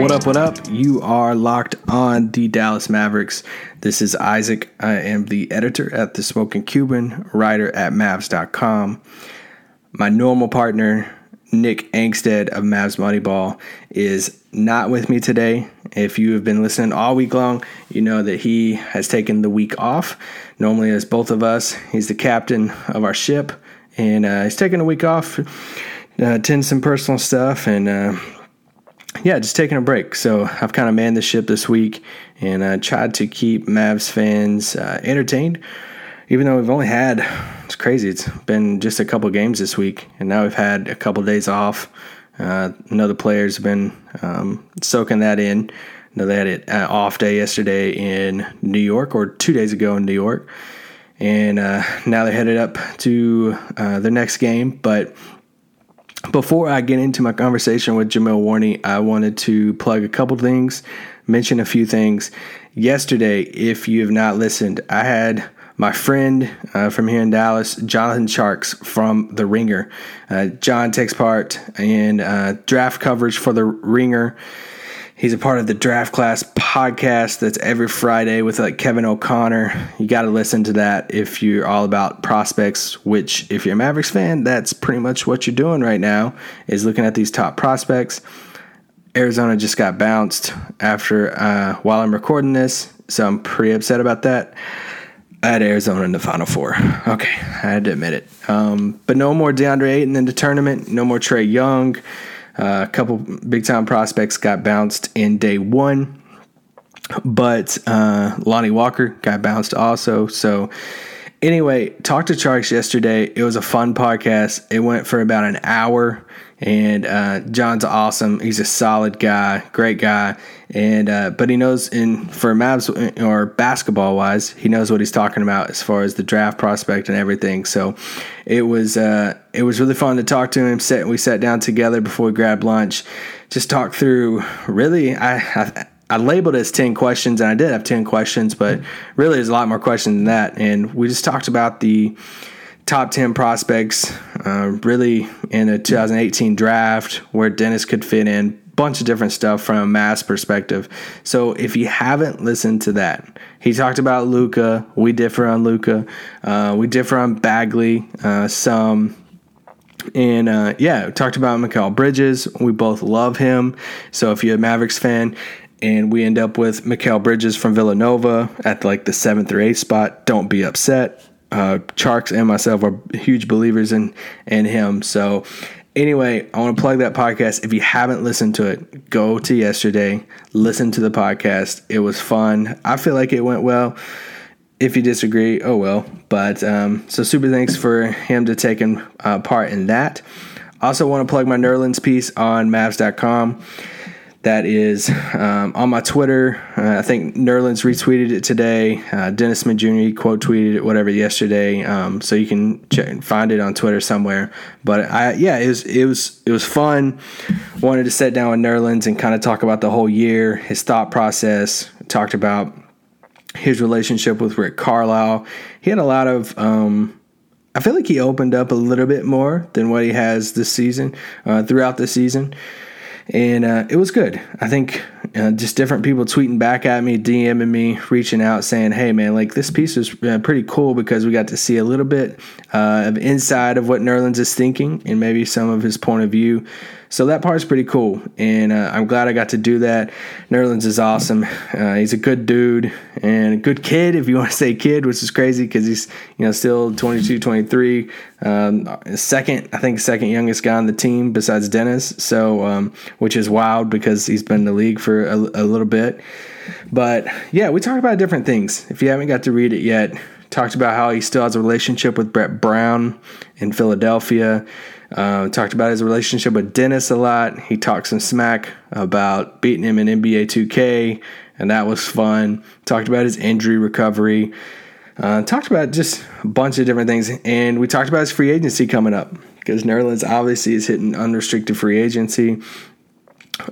What up, what up? You are locked on the Dallas Mavericks. This is Isaac. I am the editor at The Smoking Cuban, writer at Mavs.com. My normal partner, Nick Angstadt of Mavs Moneyball, is not with me today. If you have been listening all week long, you know that he has taken the week off. Normally, as both of us, he's the captain of our ship, and uh, he's taking a week off, uh, attend some personal stuff, and uh, yeah, just taking a break. So I've kind of manned the ship this week and uh, tried to keep Mavs fans uh, entertained. Even though we've only had, it's crazy, it's been just a couple games this week, and now we've had a couple days off. Uh, another player's been um, soaking that in. I know they had an uh, off day yesterday in New York, or two days ago in New York, and uh, now they're headed up to uh, their next game. But before I get into my conversation with Jameel Warney, I wanted to plug a couple things, mention a few things. Yesterday, if you have not listened, I had my friend uh, from here in Dallas, Jonathan Tjarks from The Ringer. Uh, John takes part in uh, draft coverage for The Ringer. He's a part of the Draft Class podcast that's every Friday with like Kevin O'Connor. You got to listen to that if you're all about prospects, which if you're a Mavericks fan, that's pretty much what you're doing right now is looking at these top prospects. Arizona just got bounced after uh, while I'm recording this, so I'm pretty upset about that. I had Arizona in the Final Four. Okay, I had to admit it. Um, but no more DeAndre Ayton in the tournament. No more Trae Young. Uh, a couple big time prospects got bounced in day one, but uh, Lonnie Walker got bounced also. So, anyway, talked to Tjarks yesterday. It was a fun podcast. It went for about an hour, and uh, John's awesome. He's a solid guy, great guy, and uh, but he knows in for Mavs or basketball wise, he knows what he's talking about as far as the draft prospect and everything. So it was uh, it was really fun to talk to him. Sit, we sat down together before we grabbed lunch, just talk through. Really, I, I I labeled it as 10 questions, and I did have 10 questions, but really there's a lot more questions than that. And we just talked about the top 10 prospects, uh, really in a 2018 draft where Dennis could fit in, bunch of different stuff from a mass perspective. So if you haven't listened to that, he talked about Luka. We differ on Luka. Uh, we differ on Bagley uh, some. And uh, yeah, talked about Mikal Bridges. We both love him. So if you're a Mavericks fan and we end up with Mikal Bridges from Villanova at like the seventh or eighth spot, don't be upset. Uh, Tjarks and myself are huge believers in in him. So anyway, I want to plug that podcast. If you haven't listened to it, go to yesterday, listen to the podcast. It was fun. I feel like it went well. If you disagree, oh well. But um, so super thanks for him to taking uh, part in that. Also want to plug my Nerlens piece on Mavs.com. That is um, on my Twitter. Uh, I think Nerlens retweeted it today. Uh, Dennis Smith Jr. Quote tweeted it, whatever, yesterday. Um, so you can check, find it on Twitter somewhere. But I, yeah, it was it was it was fun. Wanted to sit down with Nerlens and kind of talk about the whole year, his thought process. Talked about his relationship with Rick Carlisle. He had a lot of. Um, I feel like he opened up a little bit more than what he has this season, uh, throughout the season and uh, it was good. I think uh, just different people tweeting back at me, DMing me, reaching out, saying, "Hey, man, like this piece was uh, pretty cool because we got to see a little bit uh, of inside of what Nerlens is thinking and maybe some of his point of view." So that part's pretty cool, and uh, I'm glad I got to do that. Nerlens is awesome. Uh, he's a good dude and a good kid, if you want to say kid, which is crazy because he's you know still 22, 23. Um, second, I think second youngest guy on the team besides Dennis. So um, which is wild because he's been in the league for a, a little bit. But yeah, we talked about different things. If you haven't got to read it yet, talked about how he still has a relationship with Brett Brown in Philadelphia. Uh, talked about his relationship with Dennis a lot. He talked some smack about beating him in NBA 2K. and that was fun. Talked about his injury recovery. Uh, talked about just a bunch of different things, and we talked about his free agency coming up because Nerlens obviously is hitting unrestricted free agency.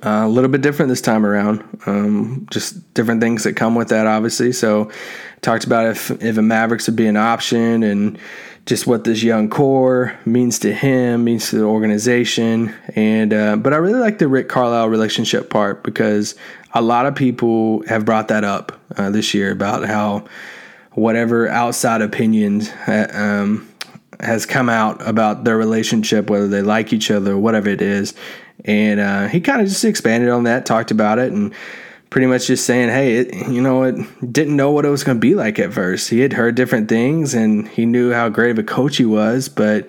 Uh, a little bit different this time around. Um, just different things that come with that, obviously. So, talked about if if a Mavericks would be an option and just what this young core means to him, means to the organization, and uh, but I really like the Rick Carlisle relationship part because a lot of people have brought that up uh, this year about how whatever outside opinions uh, um, has come out about their relationship, whether they like each other whatever it is, and uh, he kind of just expanded on that, talked about it, and pretty much just saying, hey, it, you know, it didn't know what it was going to be like at first. He had heard different things and he knew how great of a coach he was, but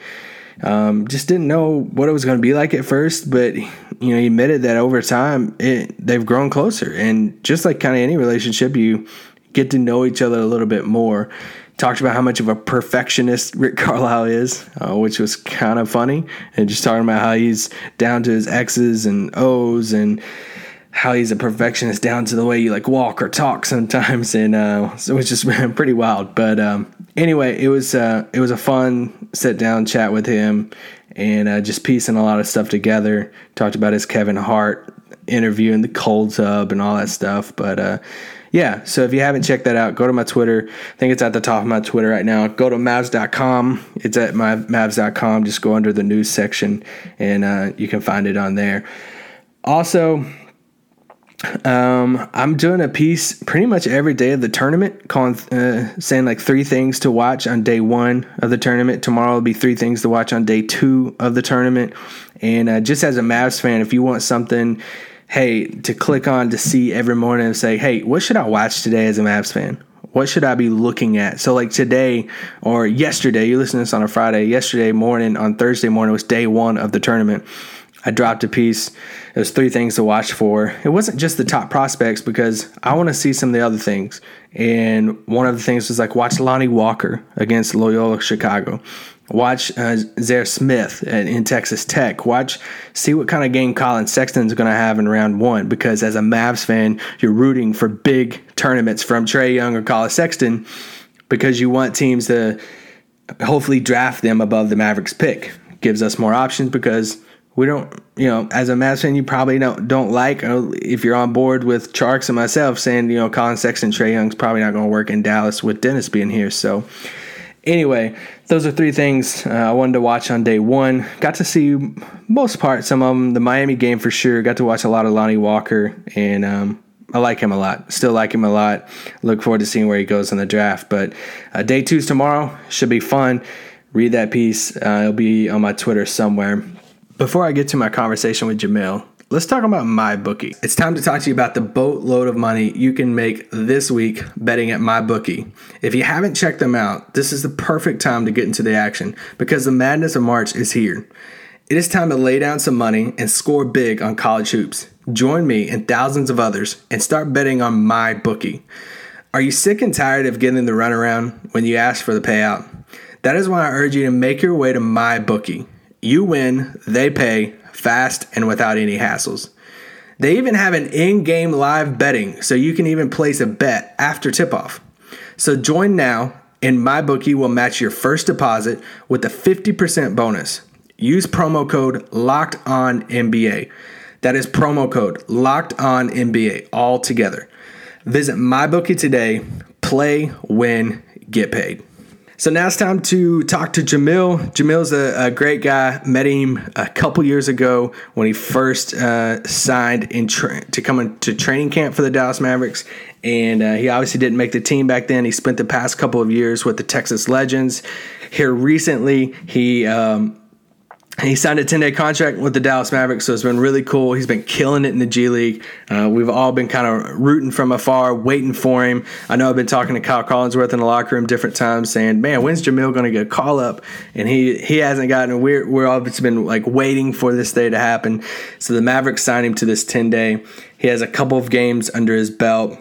um, just didn't know what it was going to be like at first. But you know, he admitted that over time, it, they've grown closer, and just like kind of any relationship, you get to know each other a little bit more. Talked about how much of a perfectionist Rick Carlisle is, uh, which was kind of funny, and just talking about how he's down to his X's and O's and how he's a perfectionist down to the way you like walk or talk sometimes, and uh, so it's just pretty wild. But um, anyway, it was uh, it was a fun sit down chat with him, and uh, just piecing a lot of stuff together. Talked about his Kevin Hart interview in the cold tub and all that stuff. But uh, yeah, so if you haven't checked that out, go to my Twitter. I think it's at the top of my Twitter right now. Go to Mavs.com. It's at my Mavs.com. Just go under the news section, and uh, you can find it on there. Also, um, I'm doing a piece pretty much every day of the tournament, calling, uh, saying like three things to watch on day one of the tournament. Tomorrow will be three things to watch on day two of the tournament. And uh, just as a Mavs fan, if you want something, hey, to click on to see every morning and say, hey, what should I watch today as a Mavs fan? What should I be looking at? So, like today or yesterday, you listen to this on a Friday, yesterday morning, on Thursday morning was day one of the tournament I dropped a piece. Was three things to watch for. It wasn't just the top prospects because I want to see some of the other things. And one of the things was like watch Lonnie Walker against Loyola Chicago. Watch uh, Zhaire Smith in Texas Tech. Watch, see what kind of game Collin Sexton's going to have in round one. Because as a Mavs fan, you're rooting for big tournaments from Trae Young or Collin Sexton because you want teams to hopefully draft them above the Mavericks pick. Gives us more options because we don't, you know, as a Mavs fan, you probably don't don't like uh, if you're on board with Tjarks and myself saying, you know, Collin Sexton, Trae Young's probably not going to work in Dallas with Dennis being here. So, anyway, those are three things uh, I wanted to watch on day one. Got to see most part some of them. The Miami game for sure. Got to watch a lot of Lonnie Walker, and um, I like him a lot. Still like him a lot. Look forward to seeing where he goes in the draft. But uh, day two's tomorrow. Should be fun. Read that piece. Uh, it'll be on my Twitter somewhere. Before I get to my conversation with Jameel, let's talk about my bookie. It's time to talk to you about the boatload of money you can make this week betting at my bookie. If you haven't checked them out, this is the perfect time to get into the action because the madness of March is here. It is time to lay down some money and score big on college hoops. Join me and thousands of others and start betting on my bookie. Are you sick and tired of getting the runaround when you ask for the payout? That is why I urge you to make your way to my bookie. You win, they pay, fast and without any hassles. They even have an in game live betting, so you can even place a bet after tip off. So join now, and MyBookie will match your first deposit with a 50% bonus. Use promo code Locked On NBA. That is promo code Locked On NBA all together. Visit MyBookie today. Play, win, get paid. So now it's time to talk to Jameel. Jameel's a, a great guy. Met him a couple years ago when he first uh, signed in tra- to come into training camp for the Dallas Mavericks. And uh, he obviously didn't make the team back then. He spent the past couple of years with the Texas Legends. Here recently, he um, he signed a 10 day contract with the Dallas Mavericks, so it's been really cool. He's been killing it in the G League. Uh, we've all been kind of rooting from afar, waiting for him. I know I've been talking to Kyle Collinsworth in the locker room different times saying, man, when's Jameel going to get a call up? And he, he hasn't gotten We're, we're all been like waiting for this day to happen. So the Mavericks signed him to this 10 day. He has a couple of games under his belt.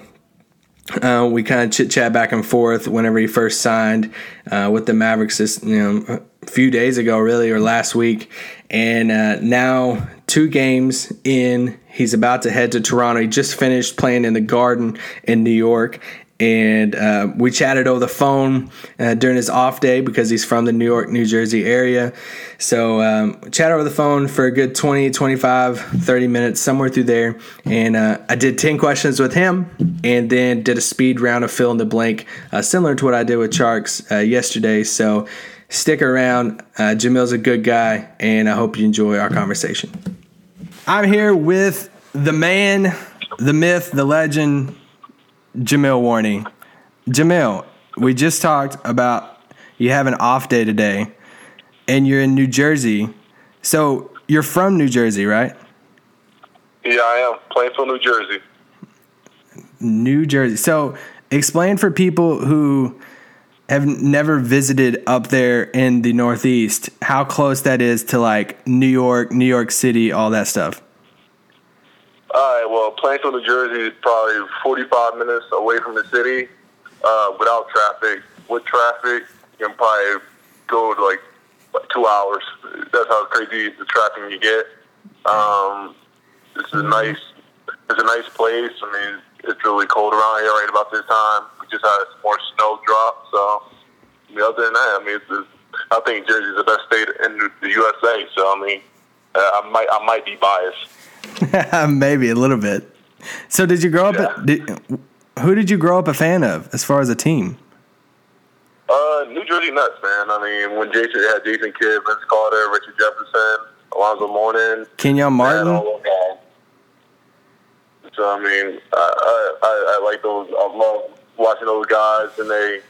Uh, we kind of chit chat back and forth whenever he first signed uh, with the Mavericks. You know few days ago, really, or last week, and uh, now two games in. He's about to head to Toronto. He just finished playing in the Garden in New York. And uh, we chatted over the phone uh, during his off day because he's from the New York, New Jersey area. So, um, chat over the phone for a good 20, 25, 30 minutes, somewhere through there. And uh, I did 10 questions with him and then did a speed round of fill in the blank, uh, similar to what I did with Tjarks uh, yesterday. So, stick around. Uh, Jameel's a good guy, and I hope you enjoy our conversation. I'm here with the man, the myth, the legend, Jameel Warney. Jameel, we just talked about you have an off day today, and you're in New Jersey. So you're from New Jersey, right? Yeah, I am. Plainfield, New Jersey. New Jersey. So explain for people who have never visited up there in the Northeast how close that is to like New York, New York City, all that stuff. All right. Well, Plainfield, New Jersey is probably 45 minutes away from the city uh, without traffic. With traffic, you can probably go to like two hours. That's how crazy the traffic you get. Um, is a nice, it's a nice place. I mean, it's really cold around here right about this time. Just had more snow drop. So, I mean, other than that, I mean, it's, it's, I think Jersey's the best state in the USA. So, I mean, uh, I might, I might be biased. Maybe a little bit. So, did you grow up? Yeah. Did, who did you grow up a fan of as far as a team? Uh, New Jersey Nets, man. I mean, when Jason had Jason Kidd, Vince Carter, Richard Jefferson, Alonzo Mourning, Kenyon Martin. So I mean, I, I, I, I like those. I love watching those guys, and they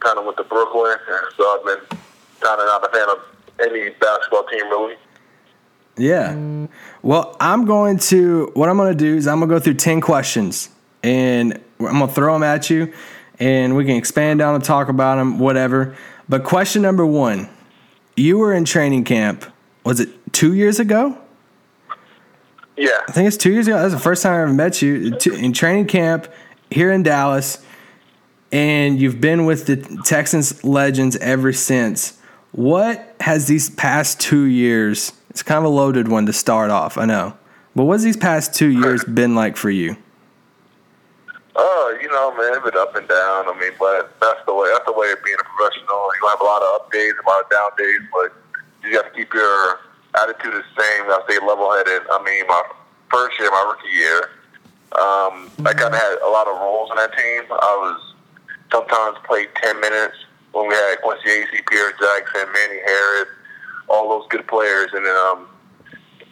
kind of went to Brooklyn, so I've been kind of not a fan of any basketball team really. Yeah. Well, I'm going to, what I'm going to do is I'm going to go through 10 questions and I'm going to throw them at you and we can expand on and talk about them, whatever. But question number one you were in training camp, was it two years ago? Yeah, I think it's two years ago. That's the first time I ever met you in training camp here in Dallas, and you've been with the Texas legends ever since. What has these past two years? It's kind of a loaded one to start off, I know. But what's these past two years been like for you? Uh, you know, man, it's been up and down. I mean, but that's the way. That's the way of being a professional. You have a lot of up days, a lot of down days, but you got to keep your attitude the same. To stay level-headed. I mean, my first year, my rookie year, um, I kind of had a lot of roles in that team. I was sometimes played ten minutes when we had Quincy Acy, Pierre Jackson, Manny Harris, all those good players, and then um,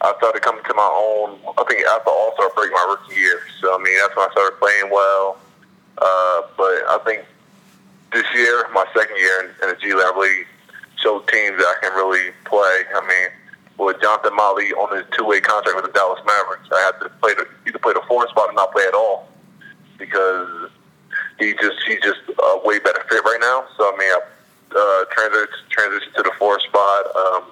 I started coming to my own. I think after All Star break my rookie year. So I mean that's when I started playing well. Uh, but I think this year, my second year in, in the G League, I really showed teams that I can really play. I mean, with Jonathan Motley on his two way contract with the Dallas Mavericks, I had to play the either play the four spot or not play at all because he just he's just a way better fit right now. So I mean, I uh, transition transition to the four spot. Um,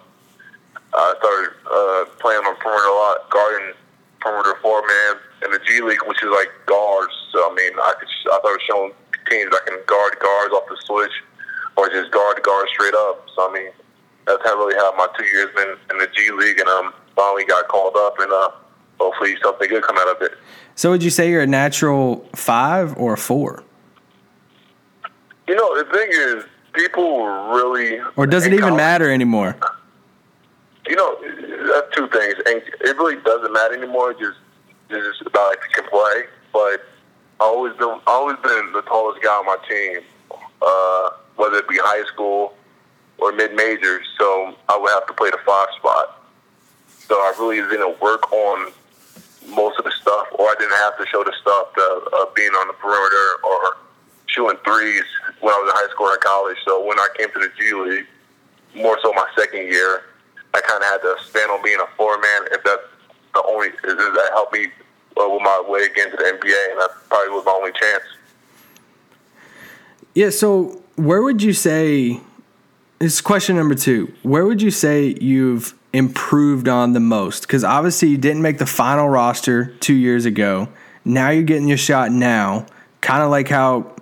I started uh, playing on perimeter a lot, guarding perimeter four man in the G League, which is like guards. So I mean, I could I started showing teams I can guard guards off the switch, or just guard guards straight up. So I mean, that's how really how my two years been in the G League, and um, finally got called up, and uh, hopefully something good come out of it. So would you say you're a natural five or a four? You know, the thing is, people really Or does it even college- matter anymore? You know, that's two things, and it really doesn't matter anymore. Just, it's just about you can play. But I always been, I always been the tallest guy on my team, uh, whether it be high school or mid majors. So I would have to play the five spot. So I really didn't work on most of the stuff, or I didn't have to show the stuff of uh, being on the perimeter or shooting threes when I was in high school or college. So when I came to the G League, more so my second year, I kind of had to stand on being a four man. If that's the only, if that helped me uh, with my way again to the NBA, and that probably was my only chance. Yeah, so where would you say this is question number two. Where would you say you've improved on the most? Because obviously you didn't make the final roster two years ago. Now you're getting your shot now, kind of like how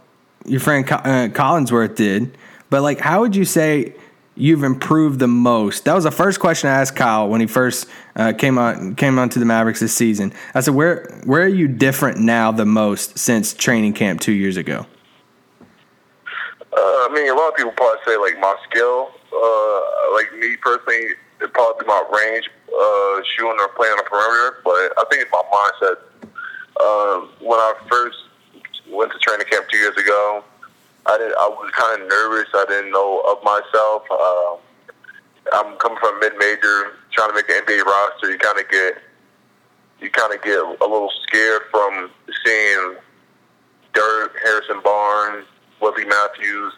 your friend uh, Collinsworth did. But like, how would you say you've improved the most? That was the first question I asked Kyle when he first uh, came on came onto the Mavericks this season. I said, "Where where are you different now the most since training camp two years ago?" Uh, I mean, a lot of people probably say like my skill. Uh, like me personally, it probably my range, uh, shooting or playing the perimeter. But I think it's my mindset. Uh, when I first went to training camp two years ago, I did. I was kind of nervous. I didn't know of myself. Uh, I'm coming from mid-major, trying to make an NBA roster. You kind of get, you kind of get a little scared from seeing Dirk, Harrison Barnes, Wesley Matthews,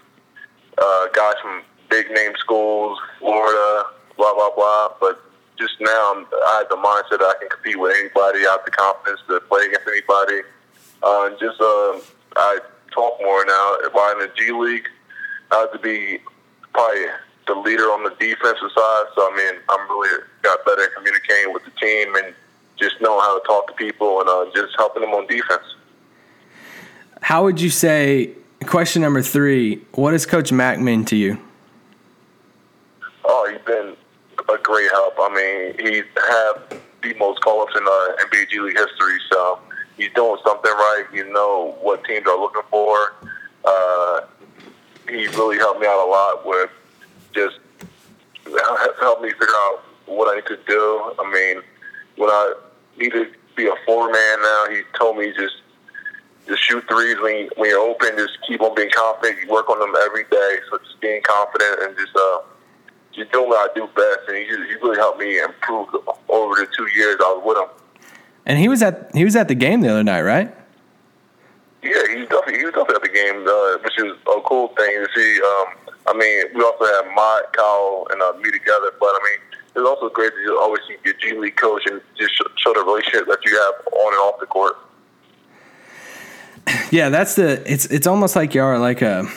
uh, guys from big name schools, Florida, blah blah blah. But just now, I have the mindset that I can compete with anybody. I have the confidence to play against anybody. Uh, just uh, I talk more now. If I'm in the G League, I have to be probably the leader on the defensive side. So I mean, I'm really got better at communicating with the team and just knowing how to talk to people and uh, just helping them on defense. How would you say? Question number three: What does Coach Mack mean to you? Oh, he's been a great help. I mean, he had the most call-ups in uh, NBA G League history, so he's doing something right. You know what teams are looking for. Uh, he really helped me out a lot with just helped me figure out what I need to do. I mean, when I need to be a four man now, he told me just just shoot threes when, you, when you're open. Just keep on being confident. You work on them every day. So just being confident and just uh, just doing what I do best. And he, just, he really helped me improve over the two years I was with him. And he was at he was at the game the other night, right? Yeah, he definitely he was definitely at the game, uh, which is a cool thing to see. Um, I mean, we also had Mott, Kyle, and uh, me together, but I mean, it's also great to always see your G League coach and just show the relationship that you have on and off the court. Yeah, that's the it's it's almost like you are like a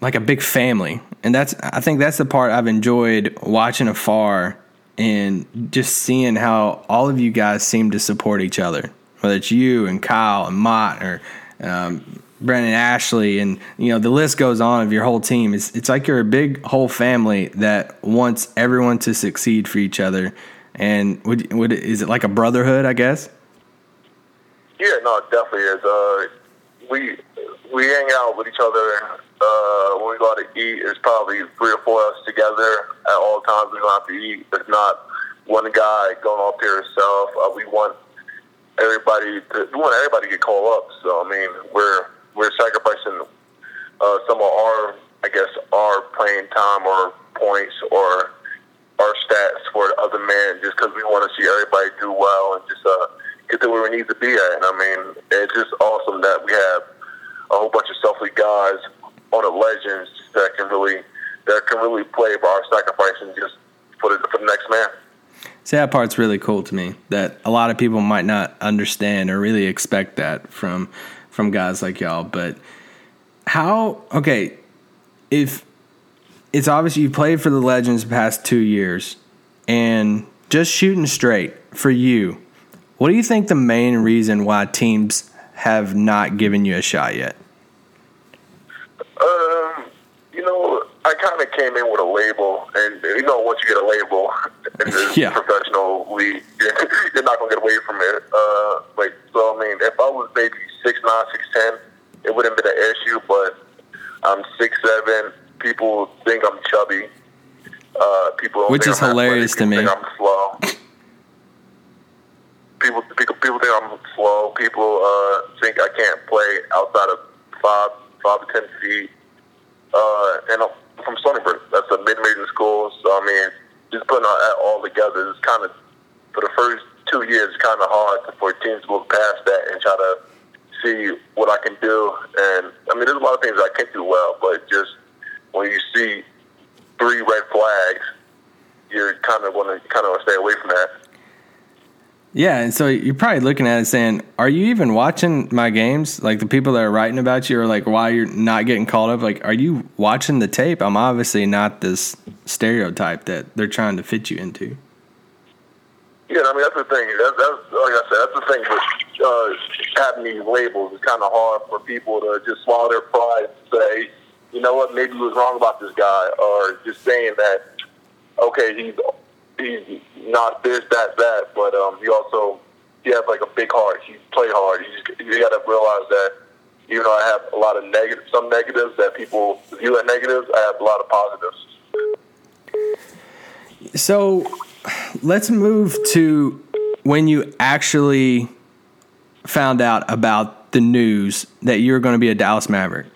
like a big family. And that's I think that's the part I've enjoyed watching afar and just seeing how all of you guys seem to support each other. Whether it's you and Kyle and Mott or um, Brandon Ashley and you know the list goes on of your whole team. It's it's like you're a big whole family that wants everyone to succeed for each other. And would would is it like a brotherhood? I guess. Yeah, no, it definitely is. Uh, we we hang out with each other uh, when we go out to eat. It's probably three or four of us together at all times. We don't have to eat. It's not one guy going off here himself. Uh, we want everybody to we want everybody to get called up. So I mean, we're we're sacrificing uh, some of our I guess our playing time or points or our stats for the other man just because we want to see everybody do well and just uh, get to where we need to be at. And I mean, it's just awesome that we have a whole bunch of selfie guys on the legends that can really that can really play by our sacrificing just for the for the next man. See, that part's really cool to me. That a lot of people might not understand or really expect that from from guys like y'all. But how? Okay, if it's obvious you played for the Legends the past two years, and just shooting straight for you, what do you think the main reason why teams have not given you a shot yet? Um, you know, I kind of came in with a label, and you know, once you get a label in this Yeah. professional league, you're not gonna get away from it. Uh, like, so I mean, if I was maybe six nine, six ten, it wouldn't been an issue. But I'm six seven. People think I'm chubby. Uh, people Which is hilarious to me. Think I'm slow. People, people, people think I'm slow. People uh, think I can't play outside of five, five to ten feet. Uh, and I'm from Stony Brook. That's a mid-major school. So I mean, just putting that all together is kind of for the first two years, kind of hard for teams to look past that and try to see what I can do. And I mean, there's a lot of things I can do well, but just when you see three red flags, you're kind of want to kind of stay away from that. Yeah, and so you're probably looking at it saying, "Are you even watching my games? Like the people that are writing about you, or like why you're not getting called up? Like, are you watching the tape? I'm obviously not this stereotype that they're trying to fit you into." Yeah, I mean that's the thing. That's, that's like I said, that's the thing with uh, having these labels. It's kind of hard for people to just swallow their pride and say, you know what, maybe he was wrong about this guy, or just saying that, okay, he's he's not this, that, that, but um, he also he has like a big heart. He played hard. You, you got to realize that even though I have a lot of negative, some negatives that people view as negatives, I have a lot of positives. So let's move to when you actually found out about the news that you're going to be a Dallas Maverick.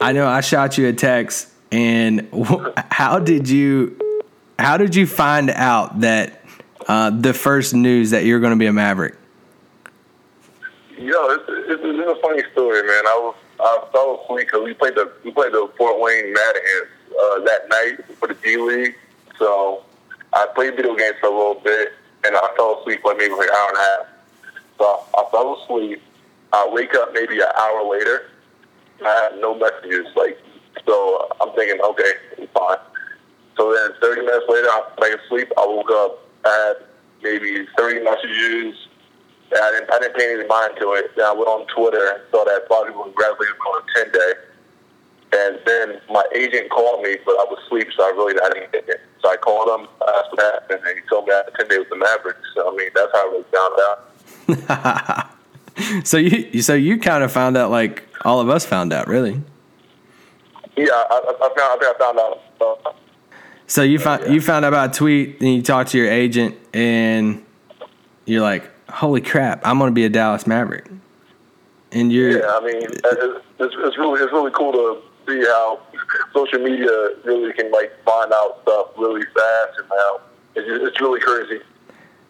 I know I shot you a text, and how did you how did you find out that uh, the first news that you're going to be a Maverick? Yo, it's, it's, it's a funny story, man. I was I fell asleep because we played the we played the Fort Wayne Mad Ants uh, that night for the D League. So I played video games for a little bit, and I fell asleep for maybe an hour and a half. So I fell asleep. I wake up maybe an hour later. I had no messages. Like, so I'm thinking, okay, it's fine. So then 30 minutes later, I'm back asleep. I woke up. I had maybe 30 messages. I didn't, I didn't pay any mind to it. Then I went on Twitter and saw that a lot of people congratulated me on a 10 day. And then my agent called me, but I was asleep, so I really I didn't get it. So I called him, asked what happened, and he told me I had 10 days with the Mavericks. So, I mean, that's how I really found out. so you so you kind of found out like all of us found out, really. Yeah, I, I found I think I found out. Uh, so you found yeah. you found out about a tweet, and you talked to your agent, and you're like, "Holy crap, I'm going to be a Dallas Maverick." And you're yeah, I mean, it's, it's really it's really cool to see how social media really can like find out stuff really fast, and how it's, it's really crazy.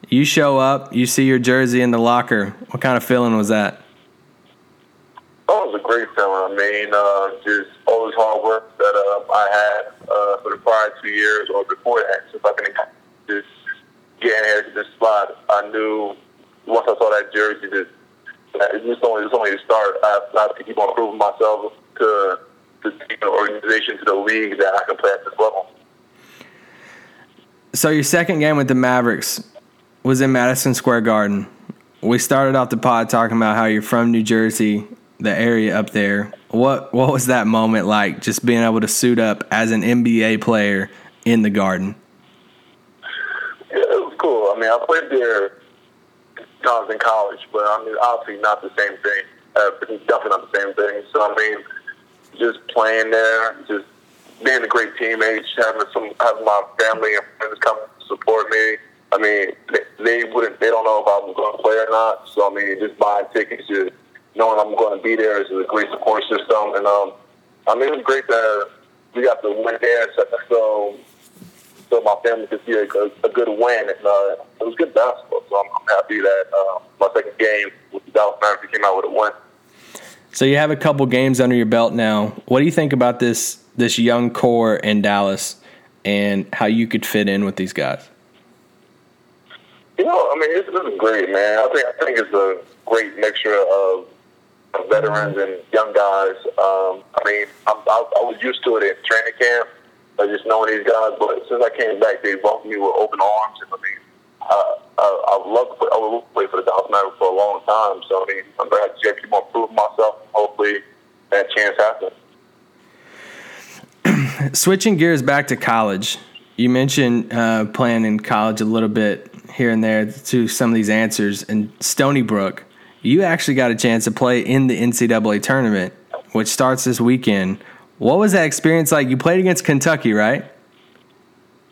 You show up, you see your jersey in the locker. What kind of feeling was that? Oh, it was a great feeling. I mean, uh, just all this hard work that uh, I had uh, for the prior two years or before that, since I've been just getting here to this spot, I knew once I saw that jersey that it's just only it's only the start. I have, I have to keep on proving myself to to the organization to the league that I can play at this level. So your second game with the Mavericks was in Madison Square Garden. We started off the pod talking about how you're from New Jersey, the area up there. What what was that moment like? Just being able to suit up as an NBA player in the Garden. Yeah, it was cool. I mean, I played there when I was in college, but I mean, obviously not the same thing. Uh, definitely not the same thing. So I mean, just playing there, just being a great teammate, having some having my family and friends come support me. I mean, they, they wouldn't, they don't know if I'm going to play or not. So I mean, just buying tickets, just knowing I'm going to be there is a great support system. And um, I mean, it's great that we got the win there, so so, my family could see a, a good win. And uh, it was good basketball. So I'm, I'm happy that uh, my second game with the Dallas Mavericks came out with a win. So you have a couple games under your belt now. What do you think about this this young core in Dallas and how you could fit in with these guys? You know, I mean, this, this is great, man. I think I think it's a great mixture of veterans and young guys. Um, I mean, I'm, I, I was used to it in training camp, uh, just knowing these guys. But since I came back, they welcomed me with open arms, and I mean, uh, I would love to play, I would play for the Dallas Mavericks for a long time. So I mean, I'm glad to keep on proving myself. Hopefully, that chance happens. Switching gears back to college, you mentioned uh, playing in college a little bit here and there to some of these answers. And Stony Brook, you actually got a chance to play in the NCAA tournament, which starts this weekend. What was that experience like? You played against Kentucky, right?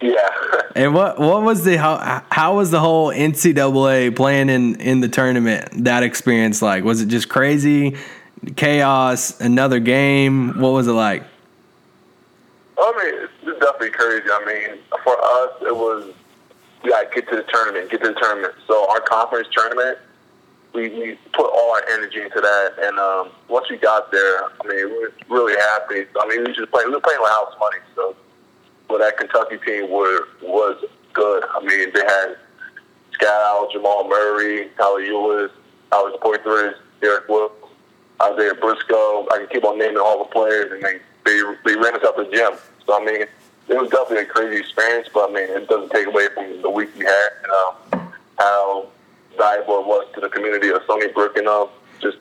Yeah. and what what was the how how was the whole NCAA playing in in the tournament? That experience like was it just crazy, chaos, another game? What was it like? I mean, it's definitely crazy. I mean, for us, it was we got to get to the tournament, get to the tournament. So our conference tournament, we, we put all our energy into that. And um, once we got there, I mean, we were really happy. I mean, we just playing, we were playing with house money. So, but that Kentucky team were was good. I mean, they had Skal, Jamal Murray, Tyler Ulis, Alex Poythress, Derek Willis, Isaiah Briscoe. I can keep on naming all the players, and they they, they ran us out the gym. So I mean, it was definitely a crazy experience, but I mean, it doesn't take away from the week we had and um, how valuable it was to the community of Stony Brook, and um, just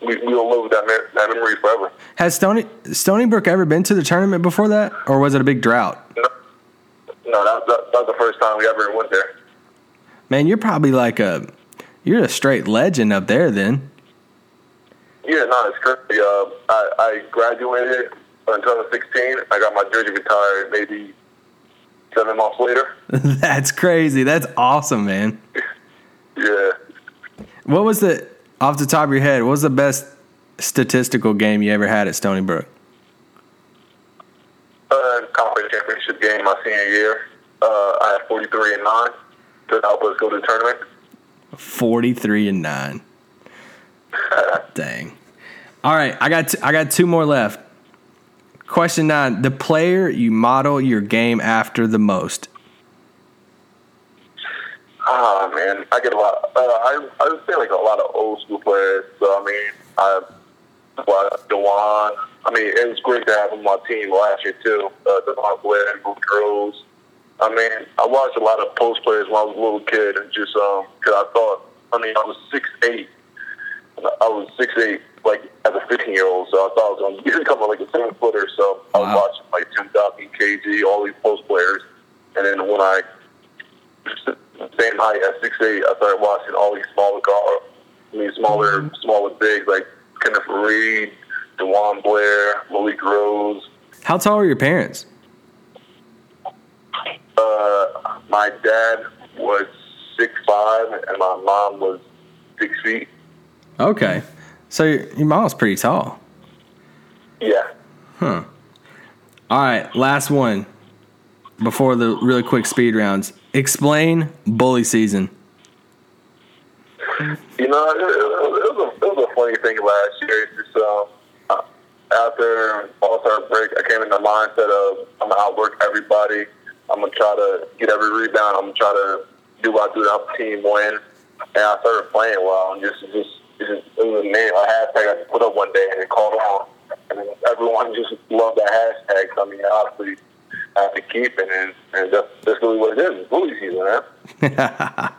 we we will live that that memory forever. Has Stony Stony Brook ever been to the tournament before that, or was it a big drought? No, no that, that, that was the first time we ever went there. Man, you're probably like a you're a straight legend up there then. Yeah, no, it's crazy. Uh, I, I graduated in 2016. I got my jersey retired maybe seven months later. That's crazy. That's awesome, man. Yeah. What was the off the top of your head? What was the best statistical game you ever had at Stony Brook? Uh, conference championship game my senior year. Uh, I had 43 and 9 to help us go to the tournament. 43 and 9. Dang. All right, I got t- I got two more left. Question 9, the player you model your game after the most. Oh man, I get a lot. Uh, I I would say like a lot of old school players. So I mean, I watched DeJuan. I mean, it was great to have him on my team last year too. Uh, DeJuan Blair Luke Rose. I mean, I watched a lot of post players when I was a little kid, and just um, cause I thought, I mean, I was six eight. I was six eight, like as a fifteen year old, so I thought I was going to become like a seven footer. So I was watching like Tim Duncan, KG, all these post players, and then when I same height at six eight, I started watching all these smaller guards, I mean smaller smaller bigs like Kenneth Faried, DeJuan Blair, Malik Rose. How tall are your parents? Uh, my dad was six five and my mom was six feet. Okay. So your, your mom's pretty tall. Yeah. Hmm. All right, last one before the really quick speed rounds. Explain bully season. You know, it, it, was a, it was a funny thing last year. Just uh, after All Star break, I came in the mindset of I'm gonna outwork everybody. I'm gonna try to get every rebound. I'm gonna try to do what I do to help team win. And I started playing well, and just just just, it was a name, a hashtag I put up one day, and it caught on. And everyone just loved that hashtag. So I mean, obviously, I have to keep it, and, and that's, that's really what it is. It's bully season, man.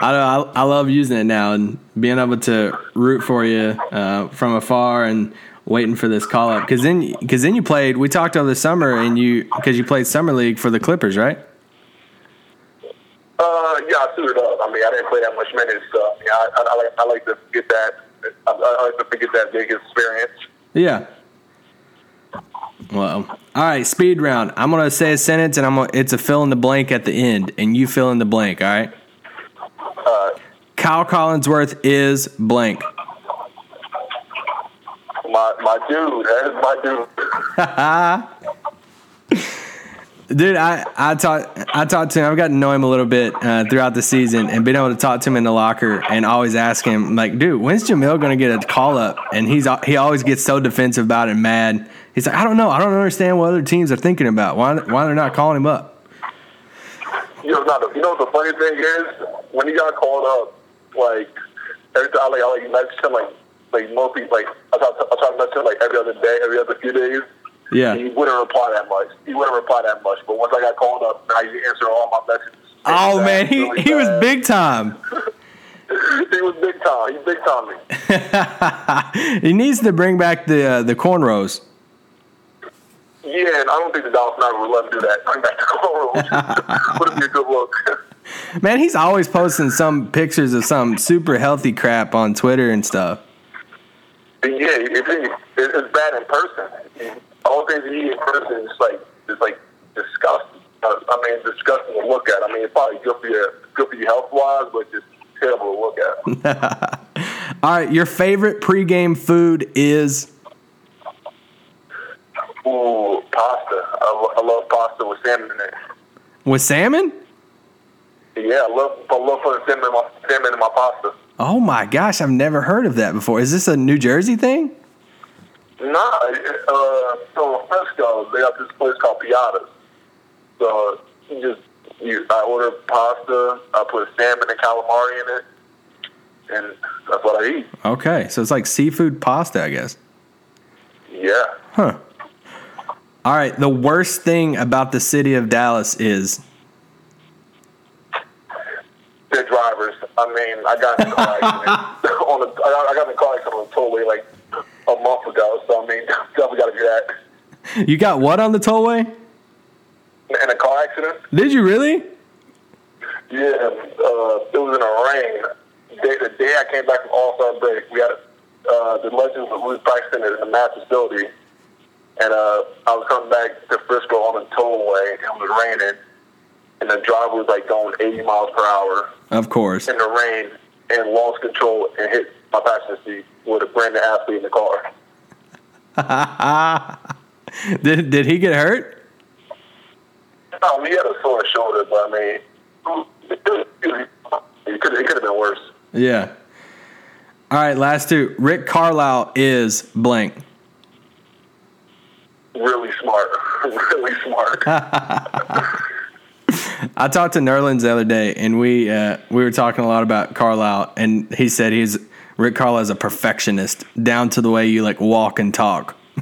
I, know, I I love using it now and being able to root for you uh, from afar and waiting for this call up because then because then you played. We talked over the summer and you because you played summer league for the Clippers, right? Uh, yeah, I suited up. I mean, I didn't play that much minutes, so I, I, I, I like I like to get that. I, I like to get that big experience. Yeah. Well, all right, speed round. I'm gonna say a sentence and I'm gonna, it's a fill in the blank at the end, and you fill in the blank. All right. Uh, Kyle Collinsworth is blank. my my dude, that is my dude. Dude, I I talked I talked to him. I've gotten to know him a little bit uh, throughout the season, and been able to talk to him in the locker, and always ask him like, "Dude, when's Jameel going to get a call up?" And he's he always gets so defensive about it, and mad. He's like, "I don't know. I don't understand what other teams are thinking about. Why why they're not calling him up?" You know, not, you know what the funny thing is? When he got called up, like every time, I like I like message him like like most people like I try, I to message him like every other day, every other few days. Yeah. He wouldn't reply that much. He wouldn't reply that much. But once I got called up, now he's answering all my messages. Oh man, he really he was big time. he was big time. He's big time me. he needs to bring back the uh, the cornrows. Yeah, and I don't think the Dallas Mavericks would let him do that. Bring back the cornrows. Would be a good look. Man, he's always posting some pictures of some super healthy crap on Twitter and stuff. Yeah, it's, it, it's bad in person. All things you eat in person is like it's like disgusting. Uh, I mean, disgusting to look at. I mean, it's probably good for you, good for you health wise, but just terrible to look at. All right, your favorite pregame food is Ooh, pasta. I, I love pasta with salmon in it. with salmon? Yeah, I love I love putting salmon in my salmon in my pasta. Oh my gosh, I've never heard of that before. Is this a New Jersey thing? Nah, uh, so in Frisco, they got this place called Piatas. So you just you, I order pasta, I put salmon and calamari in it, and that's what I eat. Okay, so it's like seafood pasta, I guess. Yeah. Huh. All right, the worst thing about the city of Dallas is The drivers. I mean, I got in a car accident on a, I got- in a car accident on the tollway like a month ago. So I mean, definitely got to do that. You got what on the tollway? In a car accident. Did you really? Yeah, uh, it was in a rain. Day, the day I came back from All Star break, we had uh, the Legends we was practicing at the mass facility, and uh, I was coming back to Frisco on the tollway, and it was raining, and the driver was like going 80 miles per hour Of course. in the rain and lost control and hit my passenger seat with a brand new athlete in the car. Did did he get hurt? Um, he had a sore shoulder, but I mean, it could it could have been worse. Yeah. All right, last two. Rick Carlisle is blank. Really smart, really smart. I talked to Nerlens the other day, and we uh, we were talking a lot about Carlisle, and he said he's Rick Carlisle is a perfectionist, down to the way you like walk and talk.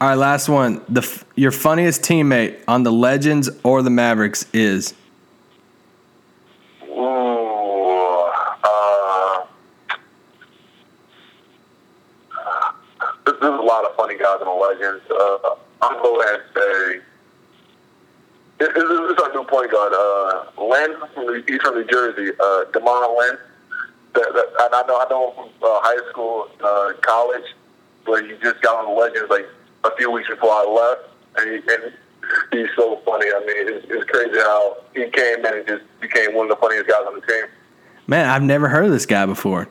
All right, last one. The your funniest teammate on the Legends or the Mavericks is Ooh, uh, there's, a lot of funny guys in the legends. Uh, Going to say this, is our new point guard, uh, Len from the, he's from New Jersey, uh, Demond Len. That, that, and I know I know him from uh, high school, uh, college, but he just got on the legends like a few weeks before I left, and, he, and he's so funny. I mean, it's, it's crazy how he came and just became one of the funniest guys on the team. man. I've never heard of this guy before.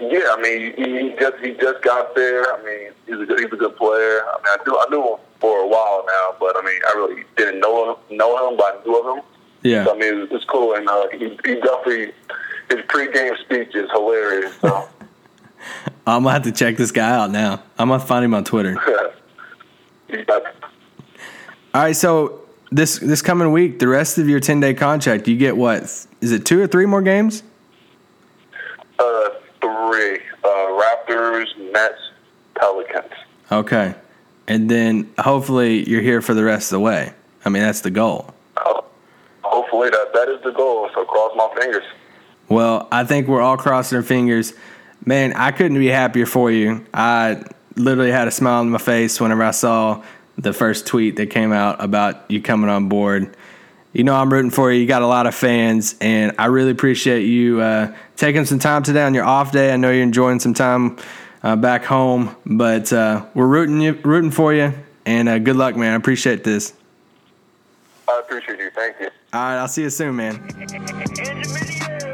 Yeah, I mean, he, he just he just got there. I mean, he's a good he's a good player. I mean, I knew I knew him for a while now, but I mean, I really didn't know him know him, but I knew of him. Yeah. So, I mean, it was, it's cool, and uh, he, he definitely his pregame speech is hilarious. So, I'm gonna have to check this guy out now. I'm gonna find him on Twitter. got All right, so this this coming week, the rest of your 10 day contract, you get what? Is it two or three more games? uh, three uh, Nets, Pelicans. Okay. And then hopefully you're here for the rest of the way. I mean, that's the goal. Oh, hopefully that that is the goal. So cross my fingers. Well, I think we're all crossing our fingers. Man, I couldn't be happier for you. I literally had a smile on my face whenever I saw the first tweet that came out about you coming on board. You know, I'm rooting for you. You got a lot of fans, and I really appreciate you uh, taking some time today on your off day. I know you're enjoying some time uh, back home, but uh, we're rooting you, rooting for you, and uh, good luck, man. I appreciate this. I appreciate you. Thank you. All right, I'll see you soon, man. Intermediate.